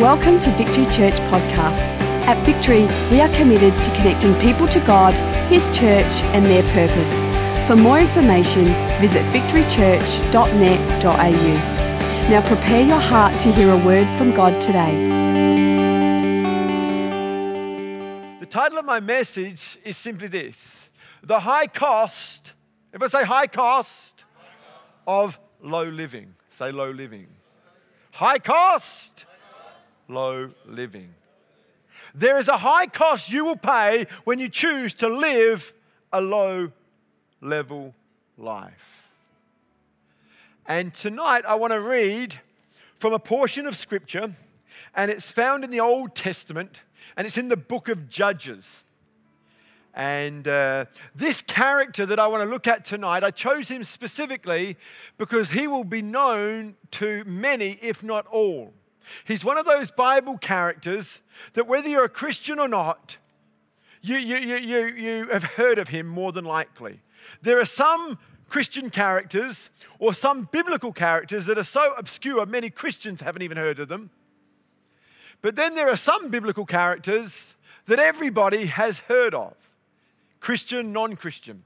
Welcome to Victory Church Podcast. At Victory, we are committed to connecting people to God, His church, and their purpose. For more information, visit victorychurch.net.au. Now prepare your heart to hear a word from God today. The title of my message is simply this The High Cost, If I say high cost, of low living. Say low living. High cost, low living. There is a high cost you will pay when you choose to live a low level life. And tonight I want to read from a portion of scripture, and it's found in the Old Testament, and it's in the book of Judges. And uh, this character that I want to look at tonight, I chose him specifically because he will be known to many, if not all. He's one of those Bible characters that whether you're a Christian or not, you, you, you, you, you have heard of him more than likely. There are some Christian characters or some biblical characters that are so obscure, many Christians haven't even heard of them. But then there are some biblical characters that everybody has heard of Christian, non Christian.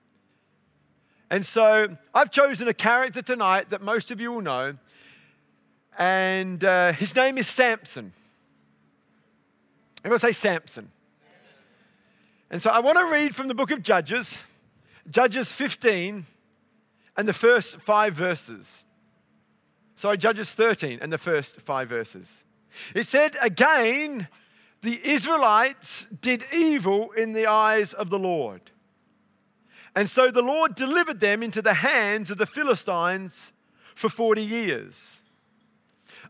And so I've chosen a character tonight that most of you will know, and uh, his name is Samson. Everyone say Samson. And so I want to read from the book of Judges, Judges 15, and the first five verses. Sorry, Judges 13 and the first five verses. It said, Again, the Israelites did evil in the eyes of the Lord. And so the Lord delivered them into the hands of the Philistines for 40 years.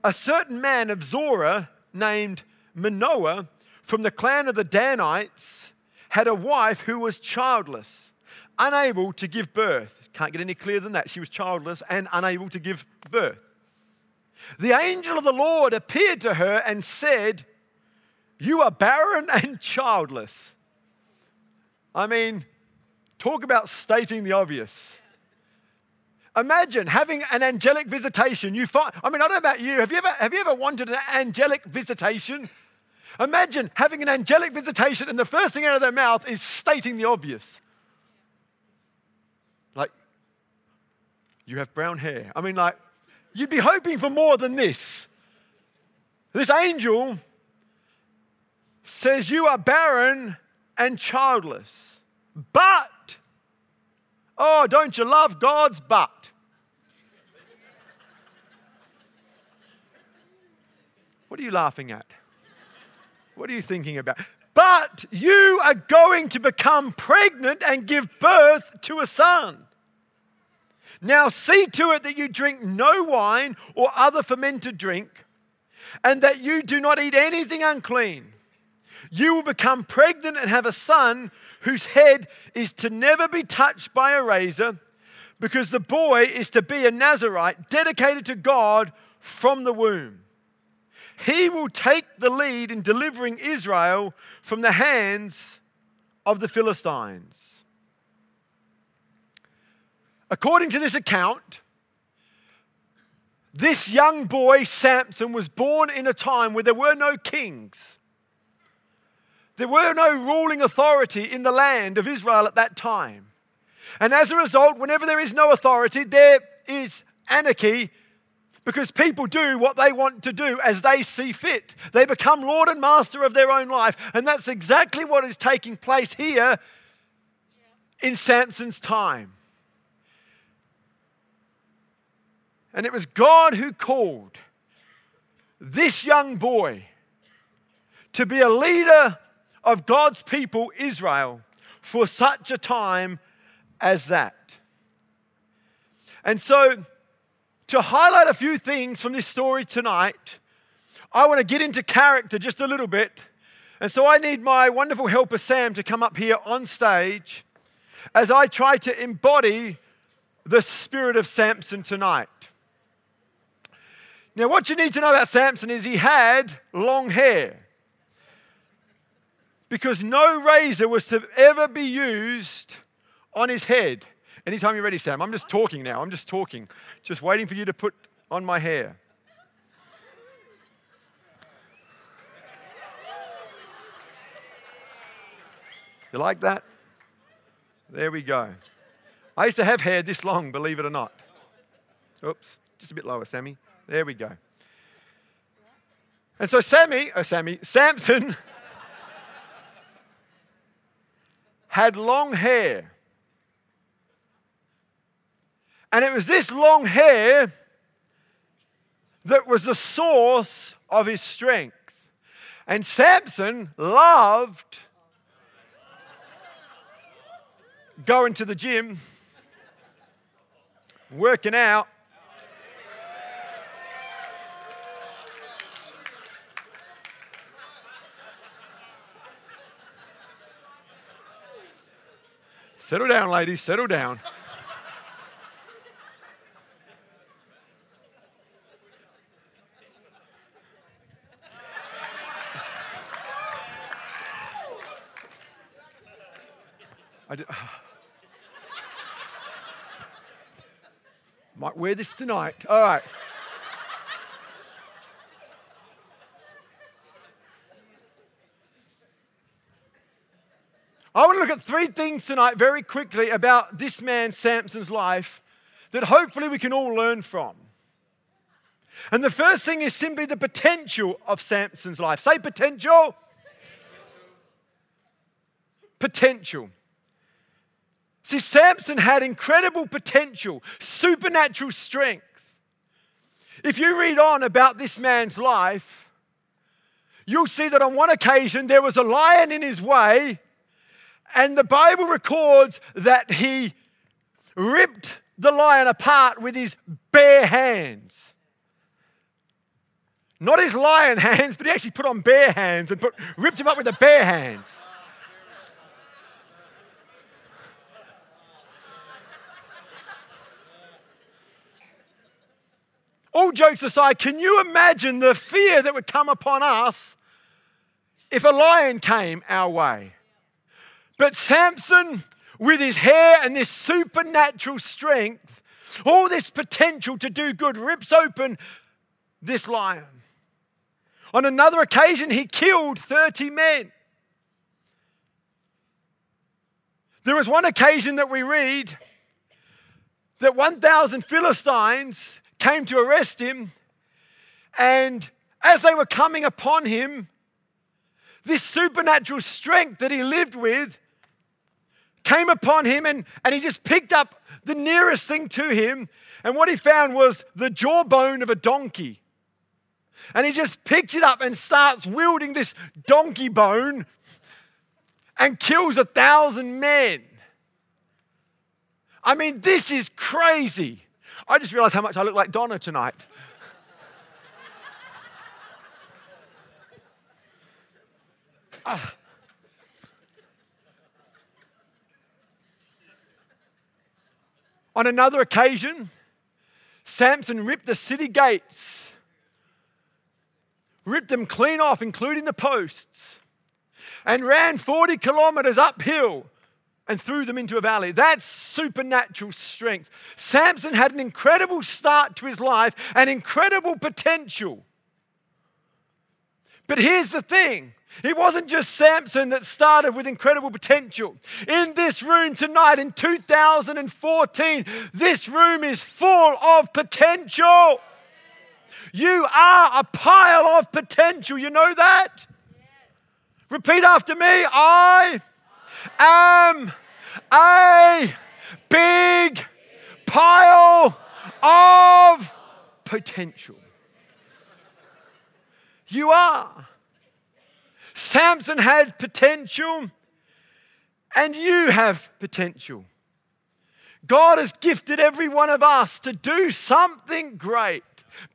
A certain man of Zorah named Manoah from the clan of the Danites had a wife who was childless, unable to give birth. Can't get any clearer than that. She was childless and unable to give birth. The angel of the Lord appeared to her and said, You are barren and childless. I mean, talk about stating the obvious. Imagine having an angelic visitation. You find, I mean, I don't know about you. Have you ever, have you ever wanted an angelic visitation? Imagine having an angelic visitation and the first thing out of their mouth is stating the obvious. Like, you have brown hair. I mean, like, you'd be hoping for more than this. This angel says, You are barren and childless. But, oh, don't you love God's but? What are you laughing at? What are you thinking about? But you are going to become pregnant and give birth to a son. Now see to it that you drink no wine or other fermented drink, and that you do not eat anything unclean. You will become pregnant and have a son whose head is to never be touched by a razor, because the boy is to be a Nazarite dedicated to God from the womb. He will take the lead in delivering Israel from the hands of the Philistines. According to this account, this young boy, Samson, was born in a time where there were no kings. There were no ruling authority in the land of Israel at that time. And as a result, whenever there is no authority, there is anarchy because people do what they want to do as they see fit. They become Lord and Master of their own life. And that's exactly what is taking place here in Samson's time. And it was God who called this young boy to be a leader of God's people, Israel, for such a time as that. And so to highlight a few things from this story tonight, I want to get into character just a little bit. And so I need my wonderful helper, Sam, to come up here on stage as I try to embody the spirit of Samson tonight. Now, what you need to know about Samson is he had long hair because no razor was to ever be used on his head. Anytime you're ready, Sam, I'm just talking now. I'm just talking, just waiting for you to put on my hair. You like that? There we go. I used to have hair this long, believe it or not. Oops, just a bit lower, Sammy. There we go. And so Sammy, oh Sammy, Samson had long hair. And it was this long hair that was the source of his strength. And Samson loved going to the gym, working out. Settle down, ladies, settle down. I did, might wear this tonight. All right. I want to look at three things tonight very quickly about this man, Samson's life, that hopefully we can all learn from. And the first thing is simply the potential of Samson's life. Say potential. Potential. See, Samson had incredible potential, supernatural strength. If you read on about this man's life, you'll see that on one occasion there was a lion in his way, and the Bible records that he ripped the lion apart with his bare hands. Not his lion hands, but he actually put on bare hands and put, ripped him up with the bare hands. all jokes aside, can you imagine the fear that would come upon us if a lion came our way? But Samson, with his hair and this supernatural strength, all this potential to do good, rips open this lion. On another occasion, he killed 30 men. There was one occasion that we read that 1,000 Philistines came to arrest him. And as they were coming upon him, this supernatural strength that he lived with came upon him, and, and he just picked up the nearest thing to him. And what he found was the jawbone of a donkey. And he just picks it up and starts wielding this donkey bone and kills a thousand men. I mean, this is crazy. I just realized how much I look like Donna tonight. ah. On another occasion, Samson ripped the city gates, ripped them clean off, including the posts, and ran 40 kilometers uphill and threw them into a valley. That's supernatural strength. Samson had an incredible start to his life, an incredible potential. But here's the thing it wasn't just Samson that started with incredible potential. In this room tonight, in 2014, this room is full of potential. You are a pile of potential. You know that? Repeat after me I am a big pile of potential. You are. Samson had potential, and you have potential. God has gifted every one of us to do something great,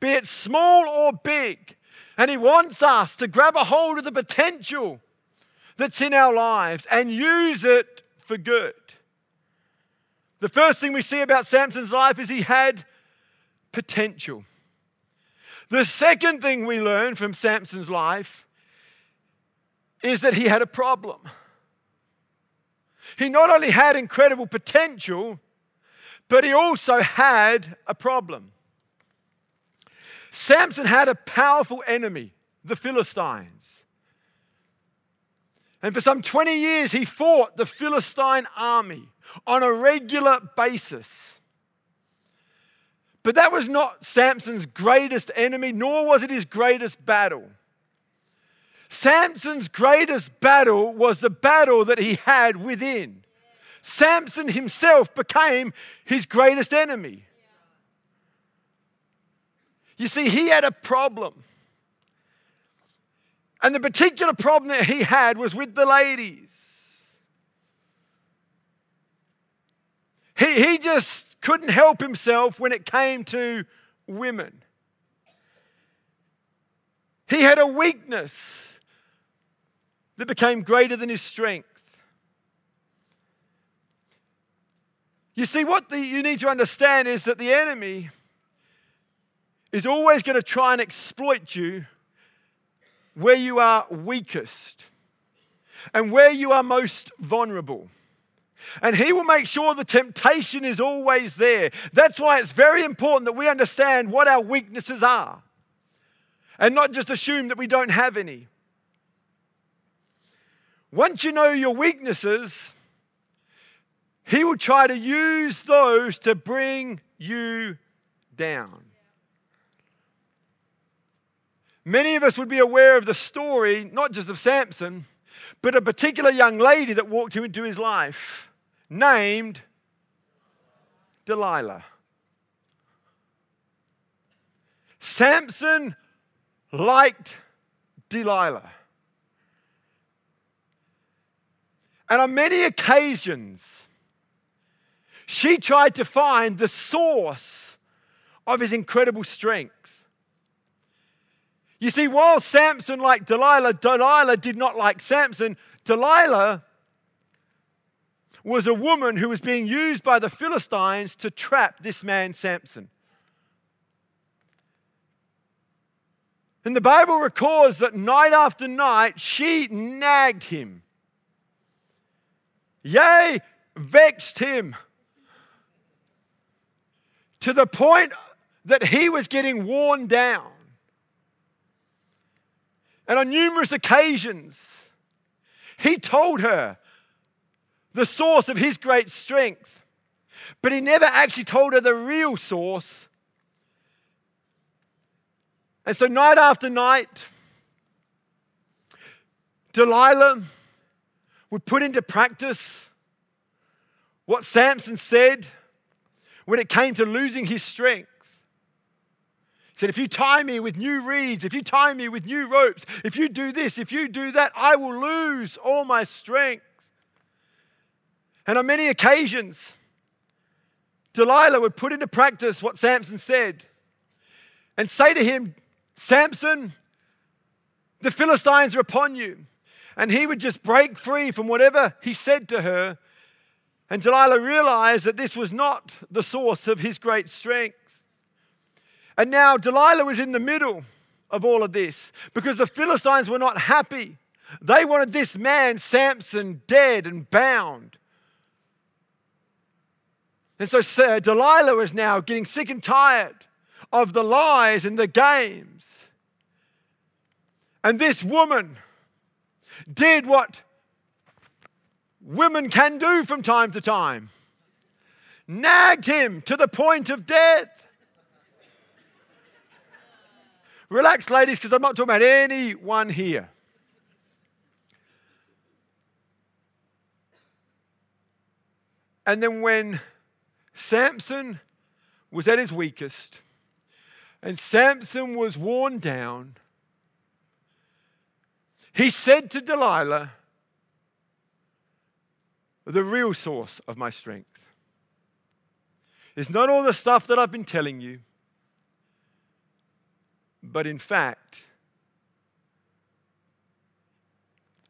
be it small or big. And He wants us to grab a hold of the potential that's in our lives and use it for good. The first thing we see about Samson's life is he had potential. The second thing we learn from Samson's life is that he had a problem. He not only had incredible potential, but he also had a problem. Samson had a powerful enemy, the Philistines. And for some 20 years, he fought the Philistine army on a regular basis. But that was not Samson's greatest enemy, nor was it his greatest battle. Samson's greatest battle was the battle that he had within. Samson himself became his greatest enemy. You see, he had a problem. And the particular problem that he had was with the ladies. He, he just couldn't help himself when it came to women. He had a weakness that became greater than his strength. You see, what the, you need to understand is that the enemy is always going to try and exploit you where you are weakest and where you are most vulnerable. And he will make sure the temptation is always there. That's why it's very important that we understand what our weaknesses are and not just assume that we don't have any. Once you know your weaknesses, he will try to use those to bring you down. Many of us would be aware of the story, not just of Samson, but a particular young lady that walked into his life named Delilah. Samson liked Delilah. And on many occasions, she tried to find the source of his incredible strength. You see, while Samson liked Delilah, Delilah did not like Samson. Delilah was a woman who was being used by the Philistines to trap this man, Samson. And the Bible records that night after night she nagged him, yea, vexed him, to the point that he was getting worn down. And on numerous occasions, he told her the source of his great strength, but he never actually told her the real source. And so, night after night, Delilah would put into practice what Samson said when it came to losing his strength He said, If you tie me with new reeds, if you tie me with new ropes, if you do this, if you do that, I will lose all my strength. And on many occasions, Delilah would put into practice what Samson said and say to him, Samson, the Philistines are upon you. And he would just break free from whatever he said to her. And Delilah realized that this was not the source of his great strength. And now Delilah was in the middle of all of this because the Philistines were not happy. They wanted this man, Samson, dead and bound. And so Delilah was now getting sick and tired of the lies and the games. And this woman did what women can do from time to time nagged him to the point of death. Relax, ladies, because I'm not talking about anyone here. And then when Samson was at his weakest and Samson was worn down, he said to Delilah, The real source of my strength is not all the stuff that I've been telling you. But in fact,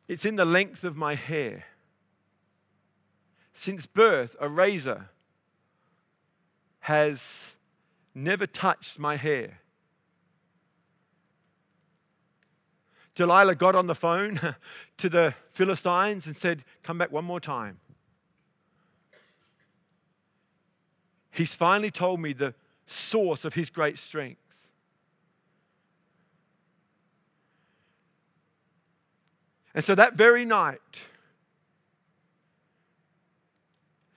it's in the length of my hair. Since birth, a razor has never touched my hair. Delilah got on the phone to the Philistines and said, Come back one more time. He's finally told me the source of his great strength. And so that very night,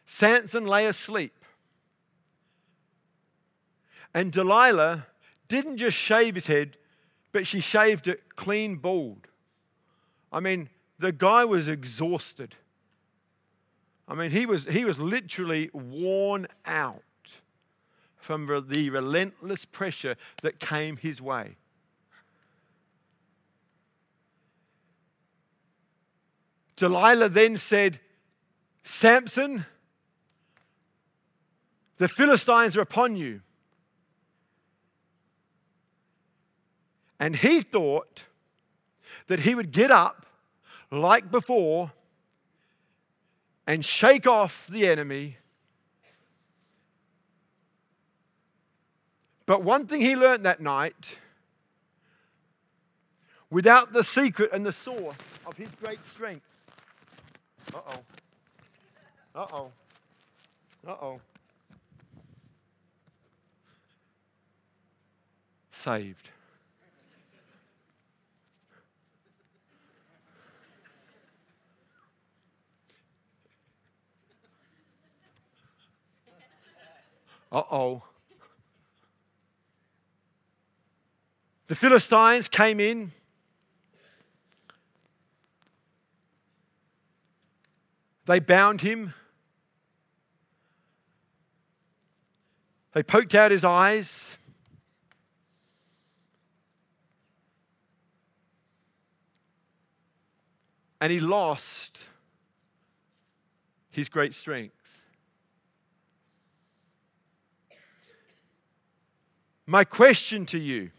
Samson lay asleep. And Delilah didn't just shave his head, but she shaved it clean bald. I mean, the guy was exhausted. I mean, he was, he was literally worn out from the relentless pressure that came his way. Delilah then said, Samson, the Philistines are upon you. And he thought that he would get up like before and shake off the enemy. But one thing he learned that night without the secret and the source of his great strength. Uh oh. Uh oh. Uh oh. Saved. Uh oh. The Philistines came in. They bound him. They poked out his eyes. And he lost his great strength. My question to you,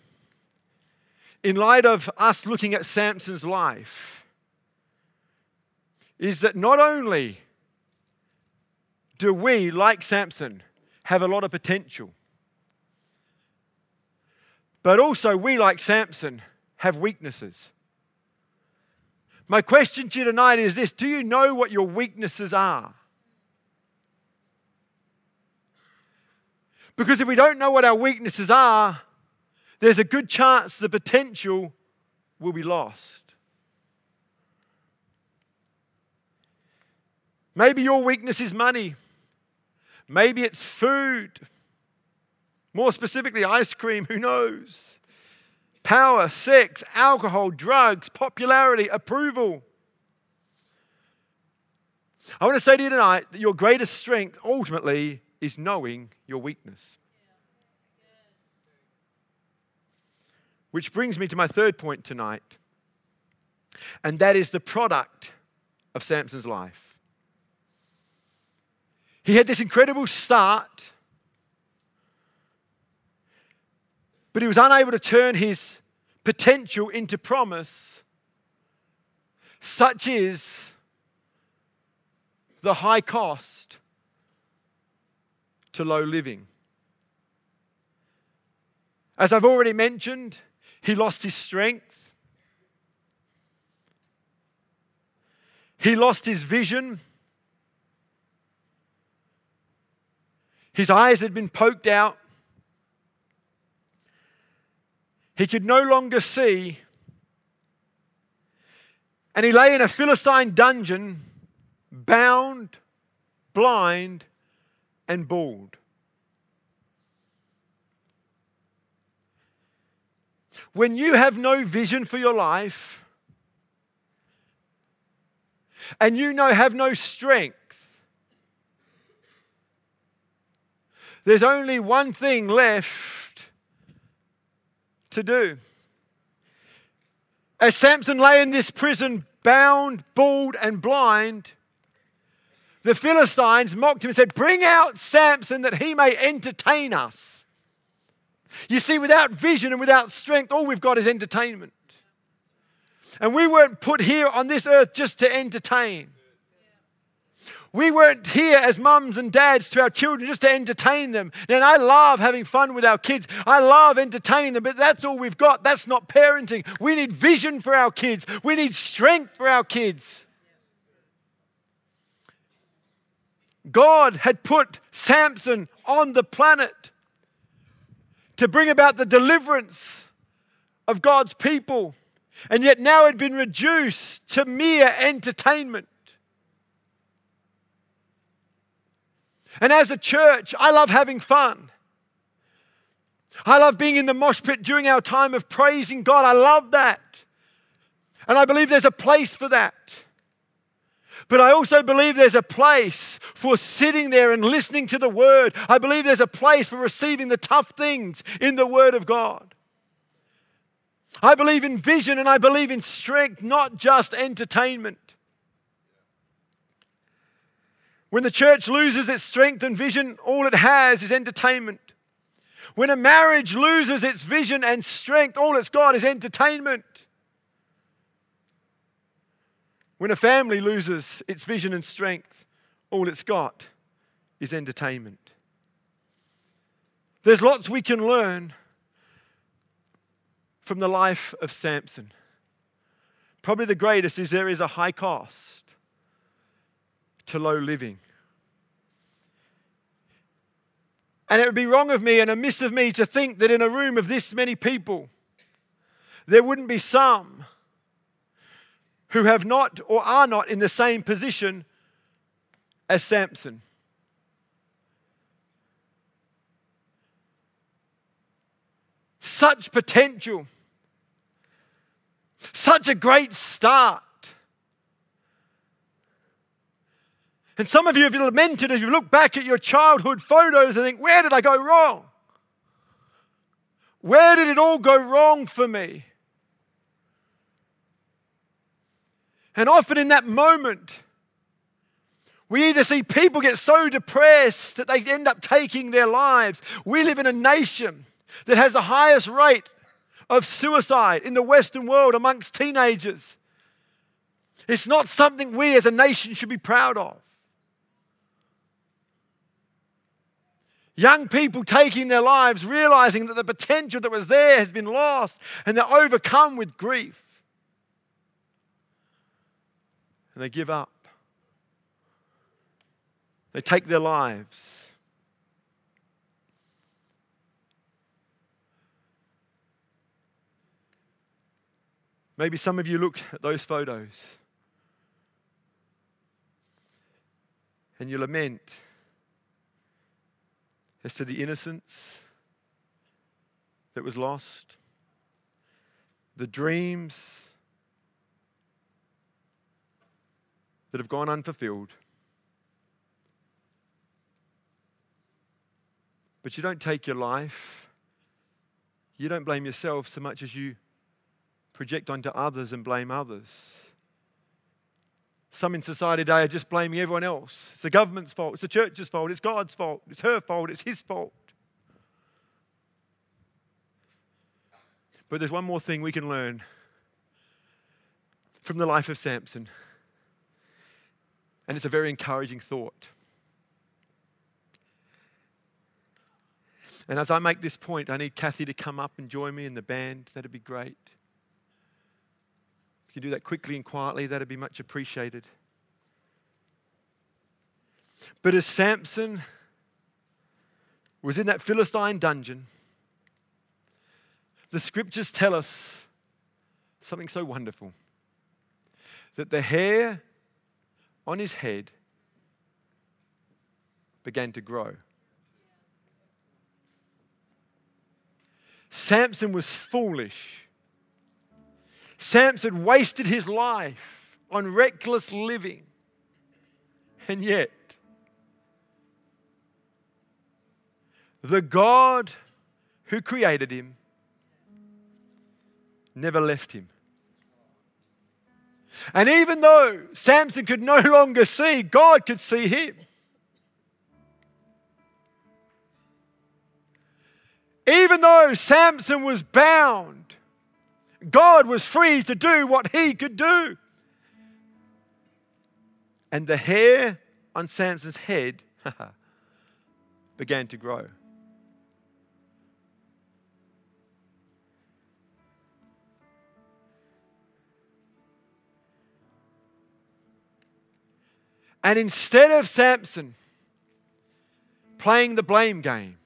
in light of us looking at Samson's life, is that not only do we, like Samson, have a lot of potential, but also we, like Samson, have weaknesses. My question to you tonight is this Do you know what your weaknesses are? Because if we don't know what our weaknesses are, there's a good chance the potential will be lost. Maybe your weakness is money. Maybe it's food. More specifically, ice cream, who knows? Power, sex, alcohol, drugs, popularity, approval. I want to say to you tonight that your greatest strength ultimately is knowing your weakness. Which brings me to my third point tonight, and that is the product of Samson's life. He had this incredible start, but he was unable to turn his potential into promise. Such is the high cost to low living. As I've already mentioned, he lost his strength, he lost his vision. His eyes had been poked out. He could no longer see. And he lay in a Philistine dungeon, bound, blind, and bald. When you have no vision for your life and you know have no strength, there's only one thing left to do. As Samson lay in this prison, bound, bald, and blind, the Philistines mocked him and said, Bring out Samson that he may entertain us. You see, without vision and without strength, all we've got is entertainment. And we weren't put here on this earth just to entertain. We weren't here as mums and dads to our children just to entertain them. And I love having fun with our kids. I love entertaining them, but that's all we've got. That's not parenting. We need vision for our kids, we need strength for our kids. God had put Samson on the planet to bring about the deliverance of God's people. And yet now had been reduced to mere entertainment. And as a church, I love having fun. I love being in the mosh pit during our time of praising God. I love that. And I believe there's a place for that. But I also believe there's a place for sitting there and listening to the Word. I believe there's a place for receiving the tough things in the Word of God. I believe in vision and I believe in strength, not just entertainment. When the church loses its strength and vision, all it has is entertainment. When a marriage loses its vision and strength, all it's got is entertainment. When a family loses its vision and strength, all it's got is entertainment. There's lots we can learn from the life of Samson. Probably the greatest is there is a high cost to low living. And it would be wrong of me and amiss of me to think that in a room of this many people, there wouldn't be some who have not or are not in the same position as Samson. Such potential, such a great start. And some of you have lamented as you look back at your childhood photos and think, where did I go wrong? Where did it all go wrong for me? And often in that moment, we either see people get so depressed that they end up taking their lives. We live in a nation that has the highest rate of suicide in the Western world amongst teenagers. It's not something we as a nation should be proud of. Young people taking their lives, realizing that the potential that was there has been lost, and they're overcome with grief. And they give up. They take their lives. Maybe some of you look at those photos and you lament as to the innocence that was lost, the dreams that have gone unfulfilled. But you don't take your life, you don't blame yourself so much as you project onto others and blame others. Some in society today are just blaming everyone else. It's the government's fault, it's the church's fault, it's God's fault, it's her fault, it's his fault. But there's one more thing we can learn from the life of Samson. And it's a very encouraging thought. And as I make this point, I need Kathy to come up and join me in the band. That'd be great. If you can do that quickly and quietly, that'd be much appreciated. But as Samson was in that Philistine dungeon, the scriptures tell us something so wonderful that the hair on his head began to grow. Samson was foolish. Samson wasted his life on reckless living. And yet, the God who created him never left him. And even though Samson could no longer see, God could see him. Even though Samson was bound, God was free to do what he could do. And the hair on Samson's head began to grow. And instead of Samson playing the blame game,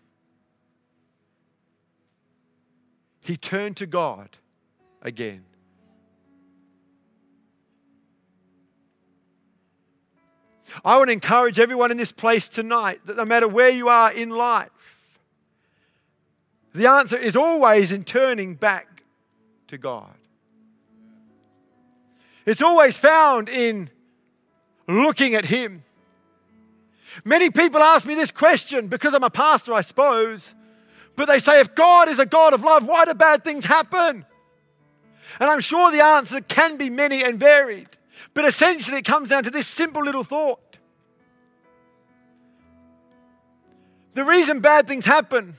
he turned to God again. I want to encourage everyone in this place tonight that no matter where you are in life, the answer is always in turning back to God. It's always found in looking at Him. Many people ask me this question because I'm a pastor, I suppose. But they say, if God is a God of love, why do bad things happen? And I'm sure the answer can be many and varied. But essentially, it comes down to this simple little thought. The reason bad things happen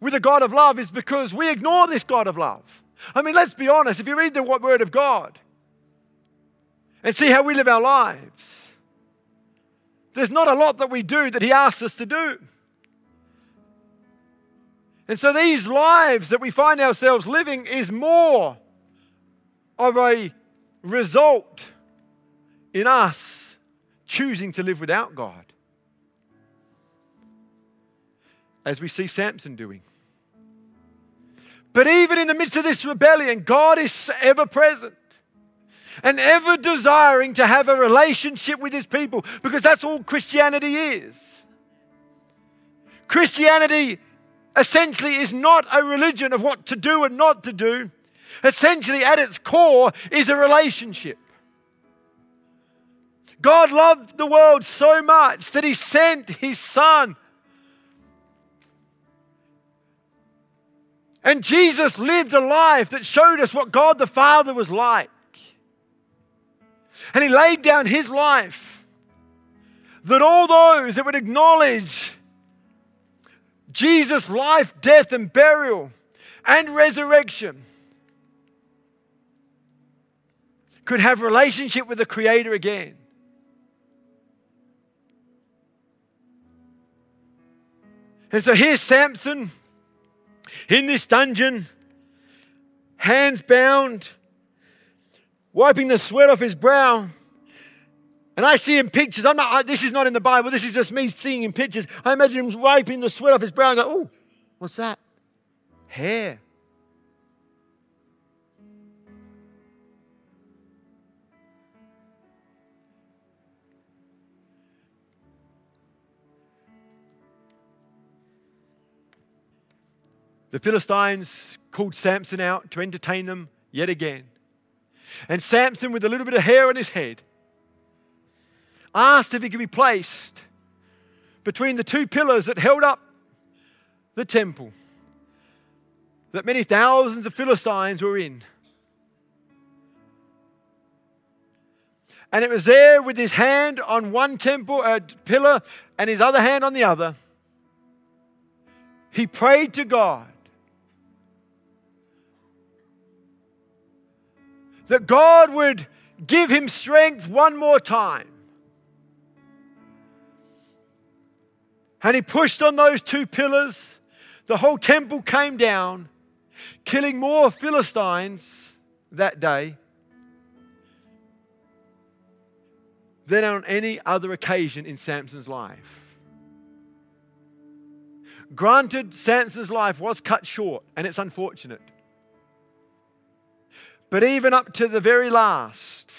with a God of love is because we ignore this God of love. I mean, let's be honest. If you read the Word of God and see how we live our lives, there's not a lot that we do that He asks us to do. And so these lives that we find ourselves living is more of a result in us choosing to live without God. As we see Samson doing. But even in the midst of this rebellion, God is ever present and ever desiring to have a relationship with his people because that's all Christianity is. Christianity essentially is not a religion of what to do and not to do. Essentially, at its core, is a relationship. God loved the world so much that he sent his son. And Jesus lived a life that showed us what God the Father was like. And he laid down his life that all those that would acknowledge Jesus' life, death, and burial and resurrection could have relationship with the Creator again. And so here's Samson in this dungeon, hands bound, wiping the sweat off his brow. And I see him pictures. I'm not, I, this is not in the Bible. This is just me seeing him pictures. I imagine him wiping the sweat off his brow and go, oh, what's that? Hair. The Philistines called Samson out to entertain them yet again. And Samson, with a little bit of hair on his head, asked if he could be placed between the two pillars that held up the temple that many thousands of Philistines were in. And it was there with his hand on one temple uh, pillar and his other hand on the other. He prayed to God that God would give him strength one more time And he pushed on those two pillars. The whole temple came down, killing more Philistines that day than on any other occasion in Samson's life. Granted, Samson's life was cut short, and it's unfortunate. But even up to the very last,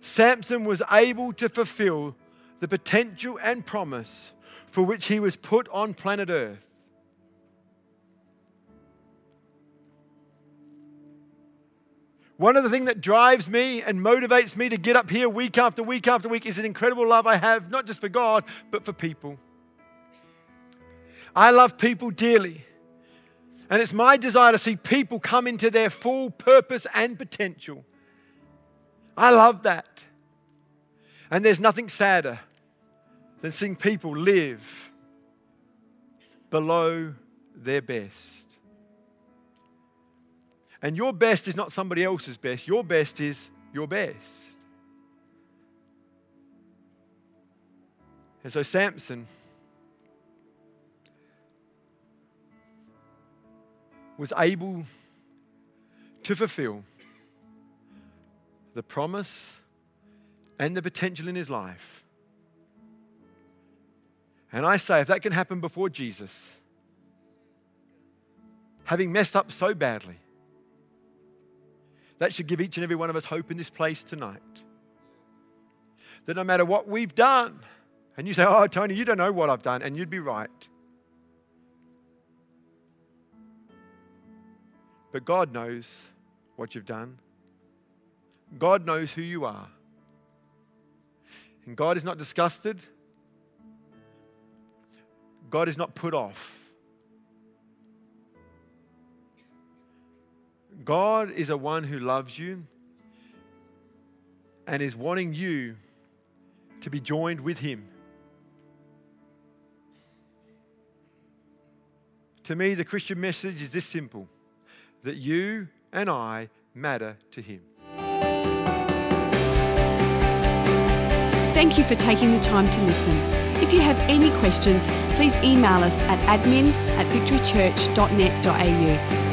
Samson was able to fulfill the potential and promise for which he was put on planet Earth. One of the things that drives me and motivates me to get up here week after week after week is an incredible love I have, not just for God, but for people. I love people dearly. And it's my desire to see people come into their full purpose and potential. I love that. And there's nothing sadder than seeing people live below their best. And your best is not somebody else's best, your best is your best. And so Samson was able to fulfill the promise and the potential in his life and I say, if that can happen before Jesus, having messed up so badly, that should give each and every one of us hope in this place tonight. that no matter what we've done, and you say, Oh, Tony, you don't know what I've done, and you'd be right. But God knows what you've done. God knows who you are. And God is not disgusted. God is not put off. God is a one who loves you and is wanting you to be joined with Him. To me, the Christian message is this simple that you and I matter to Him. Thank you for taking the time to listen. If you have any questions, please email us at admin at victorychurch.net.au.